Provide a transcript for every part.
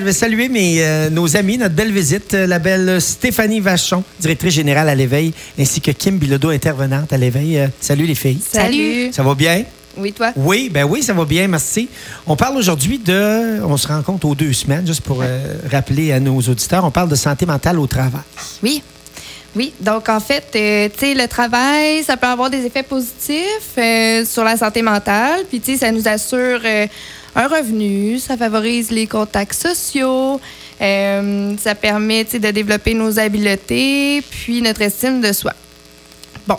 je vais saluer mes, euh, nos amis, notre belle visite, euh, la belle Stéphanie Vachon, directrice générale à l'éveil, ainsi que Kim Bilodeau, intervenante à l'éveil. Euh, salut les filles. Salut. Ça va bien? Oui, toi? Oui, ben oui, ça va bien, merci. On parle aujourd'hui de, on se rencontre aux deux semaines, juste pour euh, rappeler à nos auditeurs, on parle de santé mentale au travail. Oui. Oui, donc en fait, euh, tu sais, le travail, ça peut avoir des effets positifs euh, sur la santé mentale. Puis, tu sais, ça nous assure euh, un revenu, ça favorise les contacts sociaux, euh, ça permet, de développer nos habiletés, puis notre estime de soi. Bon.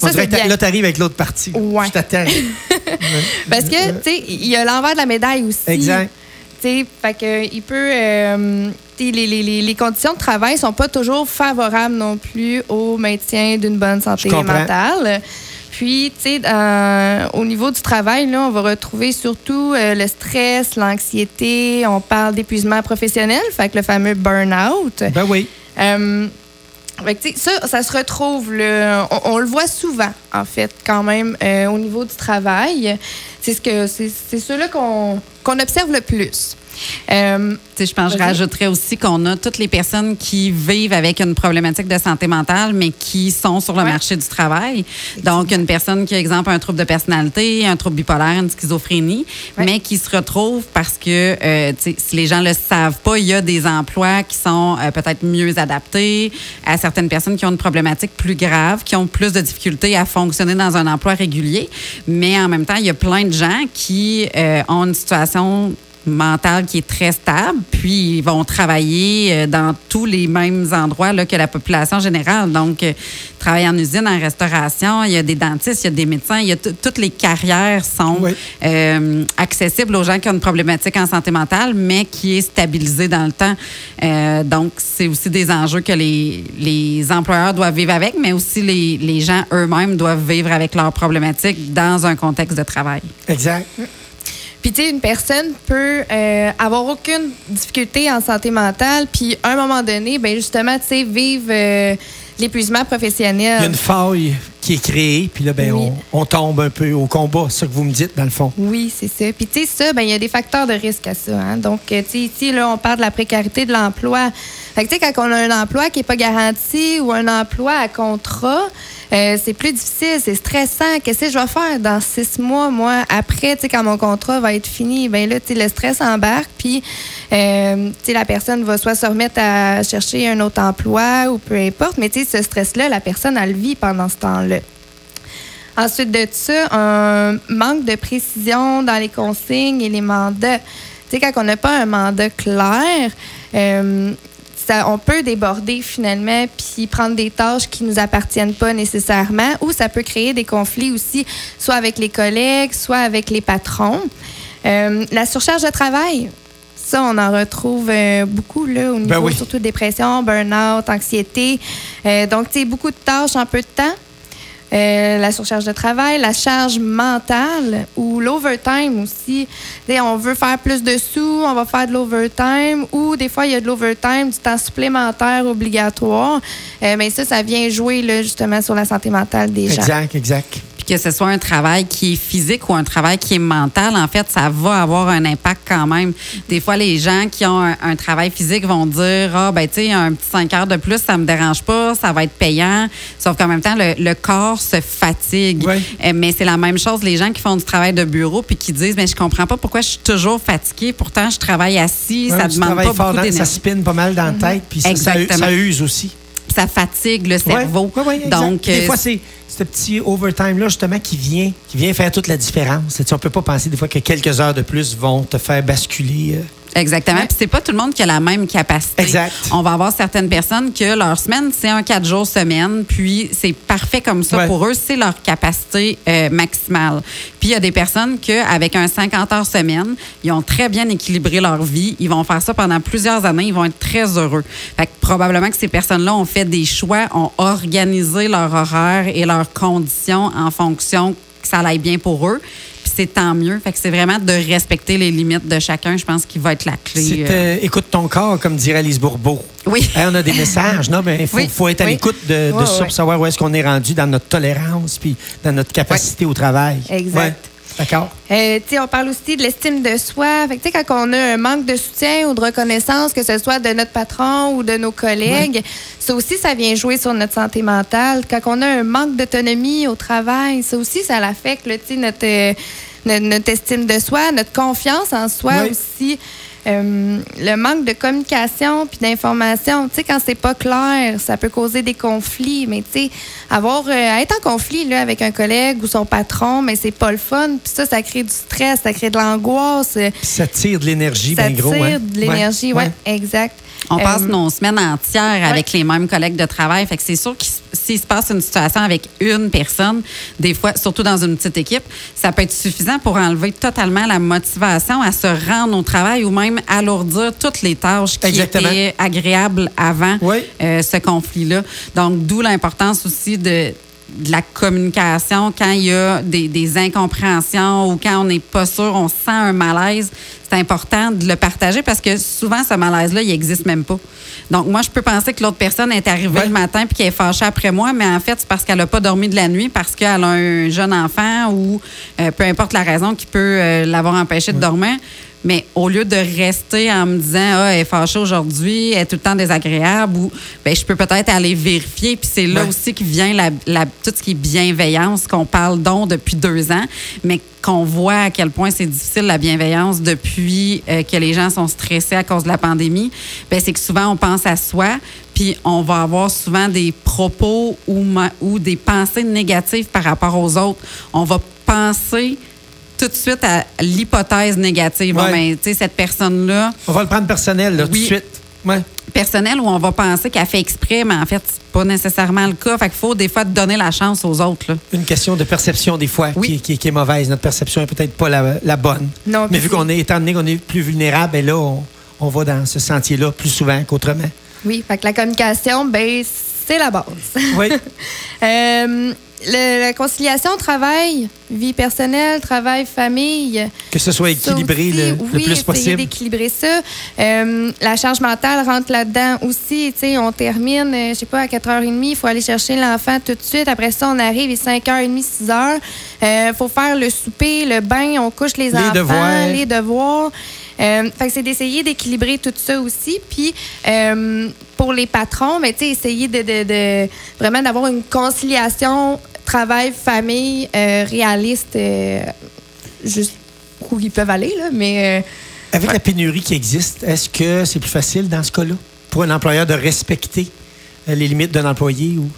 On Ça, dirait c'est bien. là, t'arrives avec l'autre partie. Ouais. Je t'attends. Parce que, tu sais, il y a l'envers de la médaille aussi. Exact. Tu sais, fait que il peut. euh, tu sais, les, les- les- conditions de travail sont pas toujours favorables non plus au maintien d'une bonne santé mentale. Puis, tu sais, dans- au niveau du travail, là, on va retrouver surtout euh, le stress, l'anxiété. On parle d'épuisement professionnel, fait que le fameux burn-out. Ben oui. Euh, fait que, ça, ça se retrouve, là, on, on le voit souvent, en fait, quand même, euh, au niveau du travail. C'est ce que c'est c'est ceux-là qu'on qu'on observe le plus. Euh, je pense je rajouterais aussi qu'on a toutes les personnes qui vivent avec une problématique de santé mentale, mais qui sont sur le Ouais. marché du travail. Donc, une personne qui a, exemple, un trouble de personnalité, un trouble bipolaire, une schizophrénie, Ouais. mais qui se retrouve parce que, euh, si les gens le savent pas, il y a des emplois qui sont euh, peut-être mieux adaptés à certaines personnes qui ont une problématique plus grave, qui ont plus de difficultés à fonctionner dans un emploi régulier. Mais en même temps, il y a plein de gens qui ont une situation mentale qui est très stable, puis ils vont travailler euh, dans tous les mêmes endroits là, que la population générale. Donc, euh, travailler en usine, en restauration, il y a des dentistes, il y a des médecins, il y a toutes les carrières sont Oui. euh, accessibles aux gens qui ont une problématique en santé mentale, mais qui est stabilisée dans le temps. Euh, donc, c'est aussi des enjeux que les, les employeurs doivent vivre avec, mais aussi les, les gens eux-mêmes doivent vivre avec leurs problématiques dans un contexte de travail. Exact. Puis, tu sais, une personne peut euh, avoir aucune difficulté en santé mentale, puis à un moment donné, ben justement, tu sais, vivre euh, l'épuisement Il y a professionnel. une faille qui est créée, puis là, ben, Oui. on, on tombe un peu au combat, c'est ça que vous me dites, dans le fond. Oui, c'est ça. Puis, tu sais, ça, ben, il y a des facteurs de risque à ça. hein. Donc, euh, tu sais, ici, là, on parle de la précarité de l'emploi. Quand on a un emploi qui n'est pas garanti ou un emploi à contrat, euh, c'est plus difficile, c'est stressant. Qu'est-ce que je vais faire dans six mois, moi, après, quand mon contrat va être fini? Ben là, le stress embarque, puis, euh, la personne va soit se remettre à chercher un autre emploi ou peu importe, mais ce stress-là, la personne, elle le vit pendant ce temps-là. Ensuite de ça, un manque de précision dans les consignes et les mandats. Quand on n'a pas un mandat clair, euh, ça, on peut déborder finalement puis prendre des tâches qui nous appartiennent pas nécessairement ou ça peut créer des conflits aussi, soit avec les collègues, soit avec les patrons. Euh, la surcharge de travail, ça, on en retrouve euh, beaucoup là, au niveau Ben oui. surtout dépression, burn-out, anxiété. Euh, donc, tu sais, beaucoup de tâches en peu de temps. Euh, la surcharge de travail, la charge mentale ou l'overtime aussi. On veut faire plus de sous, on va faire de l'overtime ou des fois il y a de l'overtime, du temps supplémentaire obligatoire. Euh, mais ça, ça vient jouer justement sur la santé mentale des gens. Exact, exact. Que ce soit un travail qui est physique ou un travail qui est mental, en fait, ça va avoir un impact quand même. Des fois, les gens qui ont un, un travail physique vont dire Ah, ben, tu sais, un petit 5 heures de plus, ça me dérange pas, ça va être payant. Sauf qu'en même temps, le, le corps se fatigue. Euh, mais c'est la même chose, les gens qui font du travail de bureau puis qui disent Mais je comprends pas pourquoi je suis toujours fatiguée. Pourtant, je travaille assis, Ouais, ça demande pas beaucoup dans- ça d'énergie. spinne pas mal dans la tête, puis ça, ça, ça use aussi. Ça fatigue le cerveau. Ouais, ouais, ouais. Donc, des euh, fois, c'est ce petit overtime-là, justement, qui vient, qui vient faire toute la différence. Sais, on peut pas penser des fois que quelques heures de plus vont te faire basculer. Exactement. Ouais. Puis c'est pas tout le monde qui a la même capacité. Exact. On va avoir certaines personnes que leur semaine, c'est un quatre jours semaine, puis c'est parfait comme ça Ouais. pour eux, c'est leur capacité euh, maximale. Puis il y a des personnes que avec un 50 heures semaine, ils ont très bien équilibré leur vie, ils vont faire ça pendant plusieurs années, ils vont être très heureux. Fait que probablement que ces personnes-là ont fait des choix, ont organisé leur horaire et leurs conditions en fonction que ça aille bien pour eux. Puis c'est tant mieux. Fait que c'est vraiment de respecter les limites de chacun, je pense, qui va être la clé. c'est, euh. euh, écoute ton corps, comme dirait Lise Bourbeau. Oui. On a des messages. Non, mais il faut, Oui. faut être à Oui. l'écoute de, de Ouais, ça ouais. pour savoir où est-ce qu'on est rendu dans notre tolérance puis dans notre capacité au travail. Exact. D'accord. Euh, on parle aussi de l'estime de soi. Fait que, quand on a un manque de soutien ou de reconnaissance, que ce soit de notre patron ou de nos collègues, ça aussi, ça vient jouer sur notre santé mentale. Quand on a un manque d'autonomie au travail, ça aussi, ça l'affecte, notre, euh, notre, notre estime de soi, notre confiance en soi aussi. Euh, le manque de communication puis d'information, tu sais, quand c'est pas clair, ça peut causer des conflits. Mais tu sais, avoir euh, être en conflit là avec un collègue ou son patron, mais c'est pas le fun. Puis ça, ça crée du stress, ça crée de l'angoisse, ça tire de l'énergie ça bien gros. tire hein? de l'énergie, ouais, exact. On Euh, passe nos semaines entières avec les mêmes collègues de travail. Fait que c'est sûr que s'il se passe une situation avec une personne, des fois, surtout dans une petite équipe, ça peut être suffisant pour enlever totalement la motivation à se rendre au travail ou même alourdir toutes les tâches qui Exactement. étaient agréables avant Oui. euh, ce conflit-là. Donc, d'où l'importance aussi de de la communication quand il y a des, des incompréhensions ou quand on n'est pas sûr, on sent un malaise, c'est important de le partager parce que souvent, ce malaise-là, il n'existe même pas. Donc, moi, je peux penser que l'autre personne est arrivée Ouais. le matin puis qu'elle est fâchée après moi, mais en fait, c'est parce qu'elle n'a pas dormi de la nuit, parce qu'elle a un jeune enfant ou euh, peu importe la raison qui peut euh, l'avoir empêché de dormir. Mais au lieu de rester en me disant, ah, elle est fâchée aujourd'hui, elle est tout le temps désagréable, ou ben, je peux peut-être aller vérifier. Puis c'est là Ouais. aussi que vient la, la- tout ce qui est bienveillance, qu'on parle donc depuis deux ans, mais qu'on voit à quel point c'est difficile la bienveillance depuis euh, que les gens sont stressés à cause de la pandémie. Ben, c'est que souvent on pense à soi, puis on va avoir souvent des propos ou, ou des pensées négatives par rapport aux autres. On va penser tout de suite à l'hypothèse négative. Bon, ben, tu sais, cette personne-là, On va le prendre personnel, là, tout de suite. Ouais. personnelle, où on va penser qu'elle fait exprès, mais en fait, c'est pas nécessairement le cas. Fait qu'il faut des fois donner la chance aux autres. là. Une question de perception, des fois, Oui. qui, qui- qui est mauvaise. Notre perception est peut-être pas la, la bonne. Non, Mais vu qu'on est, étant donné qu'on est plus vulnérable, ben là, on, on va dans ce sentier-là plus souvent qu'autrement. Oui, fait que la communication, ben, c'est la base. Oui. Euh, le- la conciliation travail, vie personnelle, travail, famille. que ce soit équilibré aussi, le, le oui, plus essayer possible. d'équilibrer ça. Euh, la charge mentale rentre là-dedans aussi. Tu sais, on termine, euh, je sais pas, à 4h30, il faut aller chercher l'enfant tout de suite. Après ça, on arrive, il est 5h30, 6h. Il faut faire le souper, le bain, on couche les, Les enfants, devoirs. les devoirs. Euh, c'est d'essayer d'équilibrer tout ça aussi. Puis euh, pour les patrons, ben, tu sais, essayer de, vraiment d'avoir une conciliation travail-famille euh, réaliste juste où ils peuvent aller, là, mais Avec la pénurie qui existe, est-ce que c'est plus facile dans ce cas-là pour un employeur de respecter les limites d'un employé ou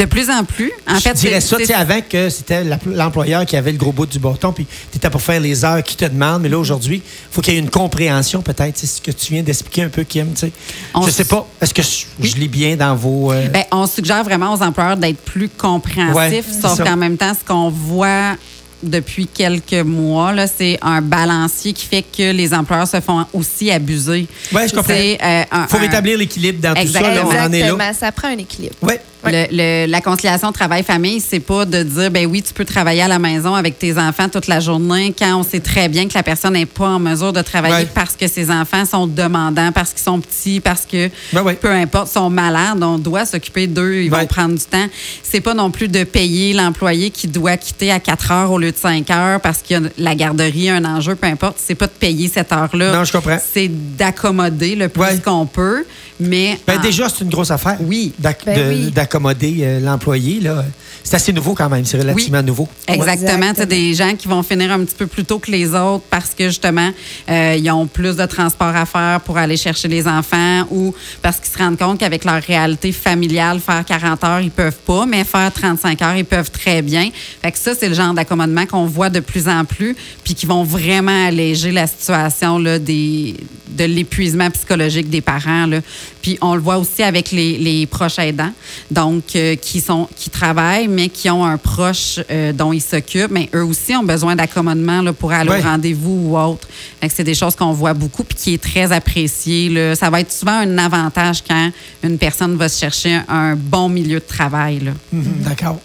De plus en plus, en je fait, dirais ça, tu sais, c'est- avant que c'était l'employeur qui avait le gros bout du bâton, puis tu étais pour faire les heures qu'il te demande, mais là, aujourd'hui, il faut qu'il y ait une compréhension, peut-être. C'est ce que tu viens d'expliquer un peu, Kim. tu sais. On Je sais pas, est-ce que je, je lis bien dans vos. euh, Ben, on suggère vraiment aux employeurs d'être plus compréhensifs, Ouais, sauf qu'en même temps, ce qu'on voit depuis quelques mois, là, c'est un balancier qui fait que les employeurs se font aussi abuser. Ouais, je comprends. C'est, euh, faut un- rétablir l'équilibre dans tout ça. Là, on en est là. ça prend un équilibre. Ouais. Le- le- la conciliation travail-famille, c'est pas de dire, ben oui, tu peux travailler à la maison avec tes enfants toute la journée quand on sait très bien que la personne n'est pas en mesure de travailler parce que ses enfants sont demandants, parce qu'ils sont petits, parce que Ben peu importe, sont malades, on doit s'occuper d'eux, ils vont prendre du temps. C'est pas non plus de payer l'employé qui doit quitter à 4 heures au lieu de 5 heures parce qu'il y a la garderie, un enjeu, peu importe. C'est pas de payer cette heure-là. Non, je comprends. C'est d'accommoder le plus qu'on peut, mais Ben, en- déjà, c'est une grosse affaire. Oui. Ben oui. D'accommoder euh, l'employé. là. C'est assez nouveau quand même. C'est relativement nouveau. Exactement. Sais, Des gens qui vont finir un petit peu plus tôt que les autres parce que justement, euh, ils ont plus de transport à faire pour aller chercher les enfants ou parce qu'ils se rendent compte qu'avec leur réalité familiale, faire 40 heures, ils peuvent pas, mais faire 35 heures, ils peuvent très bien. Fait que ça, c'est le genre d'accommodement qu'on voit de plus en plus puis qui vont vraiment alléger la situation là, des, de l'épuisement psychologique des parents. Là. Puis on le voit aussi avec les, les proches aidants, donc euh, qui sont qui travaillent, mais qui ont un proche euh, dont ils s'occupent, mais eux aussi ont besoin d'accommodement pour aller au rendez-vous ou autre. C'est des choses qu'on voit beaucoup puis qui est très apprécié. là. Ça va être souvent un avantage quand une personne va se chercher un bon milieu de travail. Mhm, D'accord.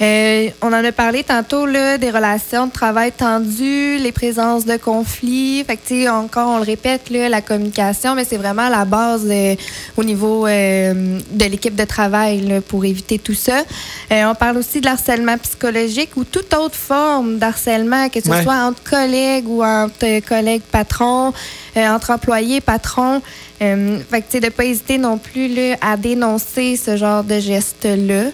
Euh, on en a parlé tantôt, là, des relations de travail tendues, les présences de conflits. Fait que, tu sais, encore, on le répète, là, la communication, mais c'est vraiment la base euh, au niveau euh, de l'équipe de travail là, pour éviter tout ça. Euh, on parle aussi de l'harcèlement psychologique ou toute autre forme d'harcèlement, que ce Ouais. soit entre collègues ou entre collègues patrons, entre employés patrons. Fait que, tu sais, de ne pas hésiter non plus là, à dénoncer ce genre de gestes-là.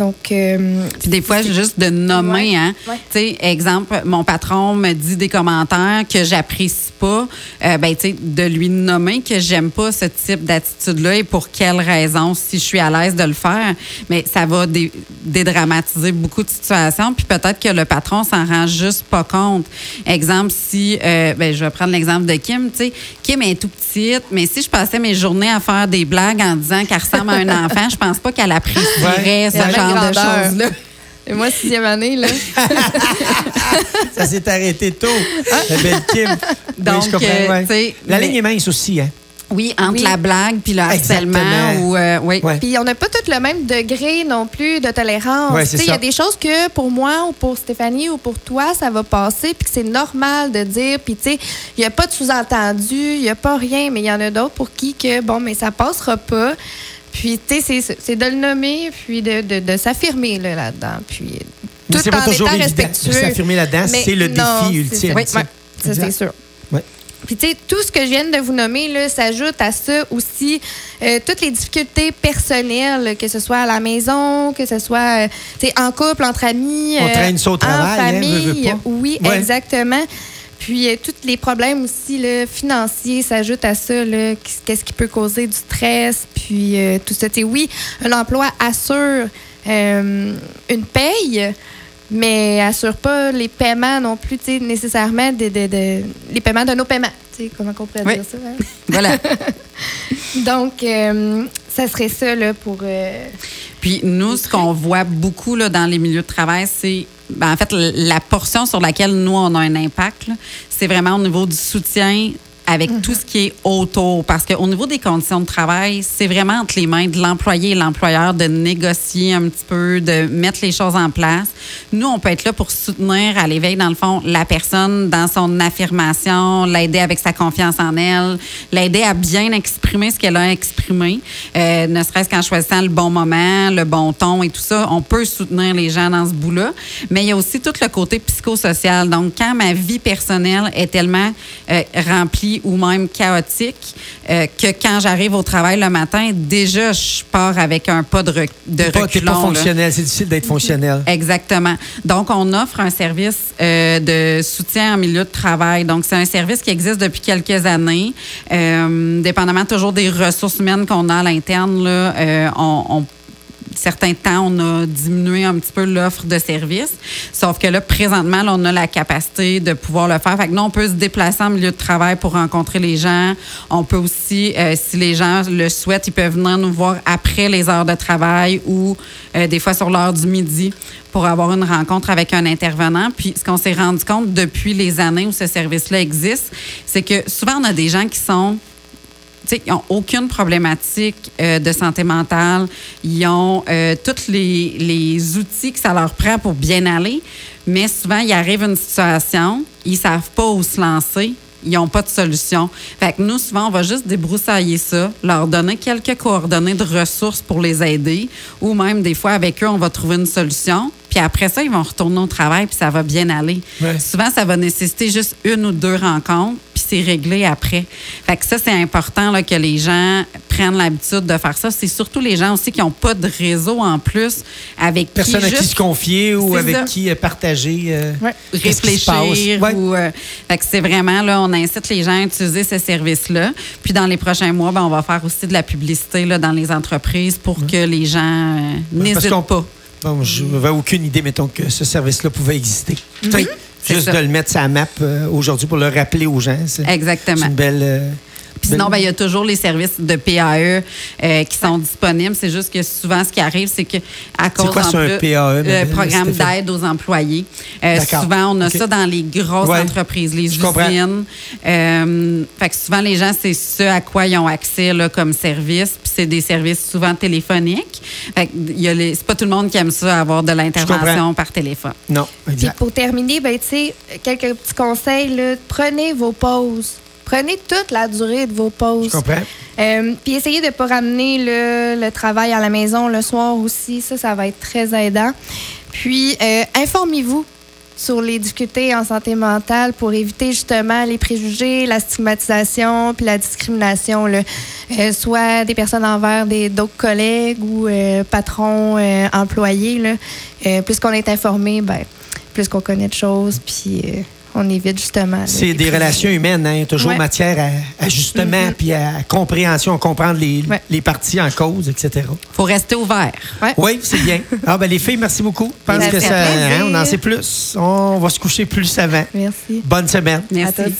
Donc, euh, Puis des fois, juste de nommer, Ouais, hein. ouais. Tu sais, exemple, mon patron me dit des commentaires que j'apprécie pas. Euh, ben, tu sais, de lui nommer que j'aime pas ce type d'attitude-là et pour quelle raison, si je suis à l'aise de le faire. Mais ça va dé- dédramatiser beaucoup de situations. Puis peut-être que le patron s'en rend juste pas compte. Exemple, si, euh, ben, je vais prendre l'exemple de Kim, tu sais, Kim est tout petite, mais si je passais mes journées à faire des blagues en disant qu'elle ressemble à un enfant, je pense pas qu'elle apprécierait Ouais. ce Il de choses-là. Et moi, sixième année, là. Ça s'est arrêté tôt. La belle Kim. Oui, Donc, je euh, ouais. La mais- ligne est mince aussi, hein? Oui, entre Oui. la blague puis le harcèlement ou euh, oui. Ouais. Puis on n'a pas tout le même degré non plus de tolérance. Ouais, Il y a des choses que pour moi ou pour Stéphanie ou pour toi, ça va passer, puis que c'est normal de dire. Puis tu sais, il n'y a pas de sous-entendu, il n'y a pas rien, mais il y en a d'autres pour qui que, bon, mais ça passera pas. Puis tu sais, c'est- de le nommer, puis de, de, de s'affirmer là, là-dedans. Puis Mais tout c'est pas en toujours étant respectueux. De s'affirmer là-dedans, Mais c'est le non, défi ultime. Oui, ouais, ça, c'est sûr. Ouais. Puis, tu sais, tout ce que je viens de vous nommer, là, s'ajoute à ça aussi euh, toutes les difficultés personnelles, que ce soit à la maison, que ce soit euh, en couple, entre amis, On euh, traîne ça au travail, en hein, famille. veux, veux pas. Oui, Ouais. exactement. Puis, euh, tous les problèmes aussi là, financiers s'ajoutent à ça. Qu'est-ce qui peut causer du stress, puis euh, tout ça. Tu sais, oui, un emploi assure euh, une paye, mais assure pas les paiements non plus, nécessairement de, de- de- les paiements de nos paiements. Comment on pourrait Oui. dire ça? hein? Voilà. Donc, ça serait ça là, pour. Puis nous, ce qu'on voit beaucoup là, dans les milieux de travail, c'est ben, en fait la portion sur laquelle nous, on a un impact, c'est vraiment au niveau du soutien avec tout ce qui est autour. Parce qu'au niveau des conditions de travail, c'est vraiment entre les mains de l'employé et l'employeur de négocier un petit peu, de mettre les choses en place. Nous, on peut être là pour soutenir à l'éveil, dans le fond, la personne dans son affirmation, l'aider avec sa confiance en elle, l'aider à bien exprimer ce qu'elle a exprimé, euh, ne serait-ce qu'en choisissant le bon moment, le bon ton et tout ça. On peut soutenir les gens dans ce bout-là. Mais il y a aussi tout le côté psychosocial. Donc, quand ma vie personnelle est tellement euh, remplie ou même chaotique euh, que quand j'arrive au travail le matin, déjà, je pars avec un pas de, rec- de pas, pas reculons, là. fonctionnel. C'est difficile d'être fonctionnel. Exactement. Donc, on offre un service euh, de soutien en milieu de travail. Donc, c'est un service qui existe depuis quelques années. Euh, dépendamment toujours des ressources humaines qu'on a à l'interne, on, on certains temps, on a diminué un petit peu l'offre de services. Sauf que là, présentement, on a la capacité de pouvoir le faire. Fait que nous, on peut se déplacer en milieu de travail pour rencontrer les gens. On peut aussi, euh, si les gens le souhaitent, ils peuvent venir nous voir après les heures de travail ou euh, des fois sur l'heure du midi pour avoir une rencontre avec un intervenant. Puis, ce qu'on s'est rendu compte depuis les années où ce service-là existe, c'est que souvent, on a des gens qui sont ils n'ont aucune problématique euh, de santé mentale. Ils ont euh, tous les, les outils que ça leur prend pour bien aller. Mais souvent, il arrive une situation, ils ne savent pas où se lancer. Ils n'ont pas de solution. Fait que nous, souvent, on va juste débroussailler ça, leur donner quelques coordonnées de ressources pour les aider, ou même des fois, avec eux, on va trouver une solution. Puis après ça, ils vont retourner au travail, puis ça va bien aller. Ouais. Souvent, ça va nécessiter juste une ou deux rencontres, c'est réglé après. Fait que ça, c'est important là, que les gens prennent l'habitude de faire ça. C'est surtout les gens aussi qui n'ont pas de réseau en plus avec Personne qui à qui se confier ou avec ça. qui euh, partager. euh, Ouais. réfléchir Ouais. ou euh, fait que c'est vraiment là on incite les gens à utiliser ce service là puis dans les prochains mois ben, on va faire aussi de la publicité là, dans les entreprises pour que les gens euh, n'hésitent pas Bon, je n'avais aucune idée, mettons, que ce service-là pouvait exister. C'est Juste ça. de le mettre sur la map euh, aujourd'hui pour le rappeler aux gens. C'est exactement c'est une belle, euh, Puis sinon, ben, il y a toujours les services de PAE euh, qui sont disponibles. C'est juste que souvent, ce qui arrive, c'est que à cause quoi, un PAE, le Mabel, programme d'aide aux employés. Euh, souvent, on a ça dans les grosses Ouais. entreprises, les Je usines. Euh, fait que souvent, les gens, c'est ce à quoi ils ont accès là, comme service. Puis c'est des services souvent téléphoniques. Fait que il y a les- c'est pas tout le monde qui aime ça, avoir de l'intervention par téléphone. Non, Puis pour terminer, ben, tu sais, quelques petits conseils. Là. Prenez vos pauses. Prenez toute la durée de vos pauses. Je comprends. Euh, puis essayez de ne pas ramener le, le travail à la maison le soir aussi. Ça, ça va être très aidant. Puis, euh, informez-vous sur les difficultés en santé mentale pour éviter justement les préjugés, la stigmatisation puis la discrimination, là. Euh, soit des personnes envers des- d'autres collègues ou euh, patrons, euh, employés. Là. Plus qu'on est informé, ben, plus qu'on connaît de choses, puis on évite justement. C'est des relations humaines, hein. Il y a toujours Ouais. matière à ajustement puis à compréhension, comprendre les, Ouais. les parties en cause, etc. faut rester ouvert. Ouais. Oui, c'est bien. Ah, ben, les filles, merci beaucoup. Je pense que ça, hein, on en sait plus. On va se coucher plus avant. Merci. Bonne semaine. Merci. À.